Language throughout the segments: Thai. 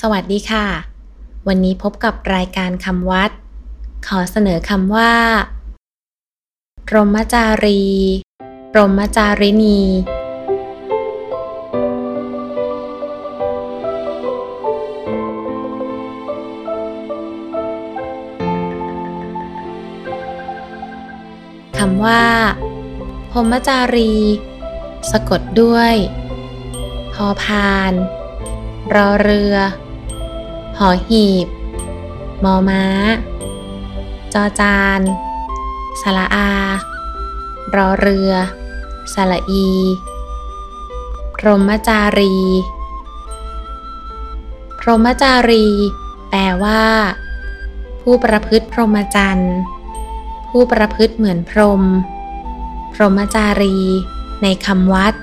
สวัสดีค่ะ วันนี้พบกับรายการคำวัด ขอเสนอคำว่า พรหมจารี พรหมจารินี คำว่า พรหมจารี สะกดด้วย พอพาน รอเรือ หอหีบ มอม้า จอจานสระอา รอเรือ สระอี พรหมจารี พรหมจารี แปลว่า ผู้ประพฤติพรหมจรรย์ ผู้ประพฤติเหมือนพรหม พรหมจารี ในคำวัด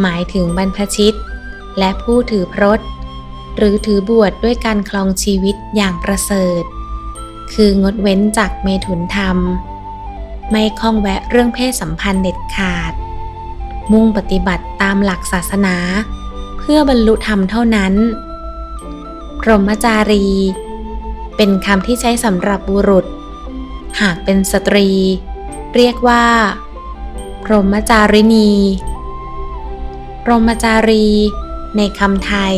หมายถึงบรรพชิต และผู้ถือพรต หรือถือบวชดด้วยการคลองชีวิตอย่างประเสริฐ คืองดเว้นจากเมถุนธรรม ไม่ข้องแวะเรื่องเพศสัมพันธ์เด็ดขาด มุ่งปฏิบัติตามหลักศาสนา เพื่อบรรลุธรรมเท่านั้น พรหมจารี เป็นคำที่ใช้สำหรับบุรุษ หากเป็นสตรี เรียกว่า พรหมจารินี พรหมจารี ในคำไทย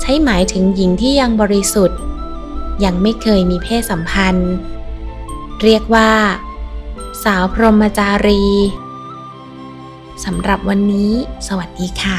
ใช้หมายถึงหญิงที่ยังบริสุทธิ์ ยังไม่เคยมีเพศสัมพันธ์ เรียกว่า สาวพรหมจารีสำหรับวันนี้ สวัสดีค่ะ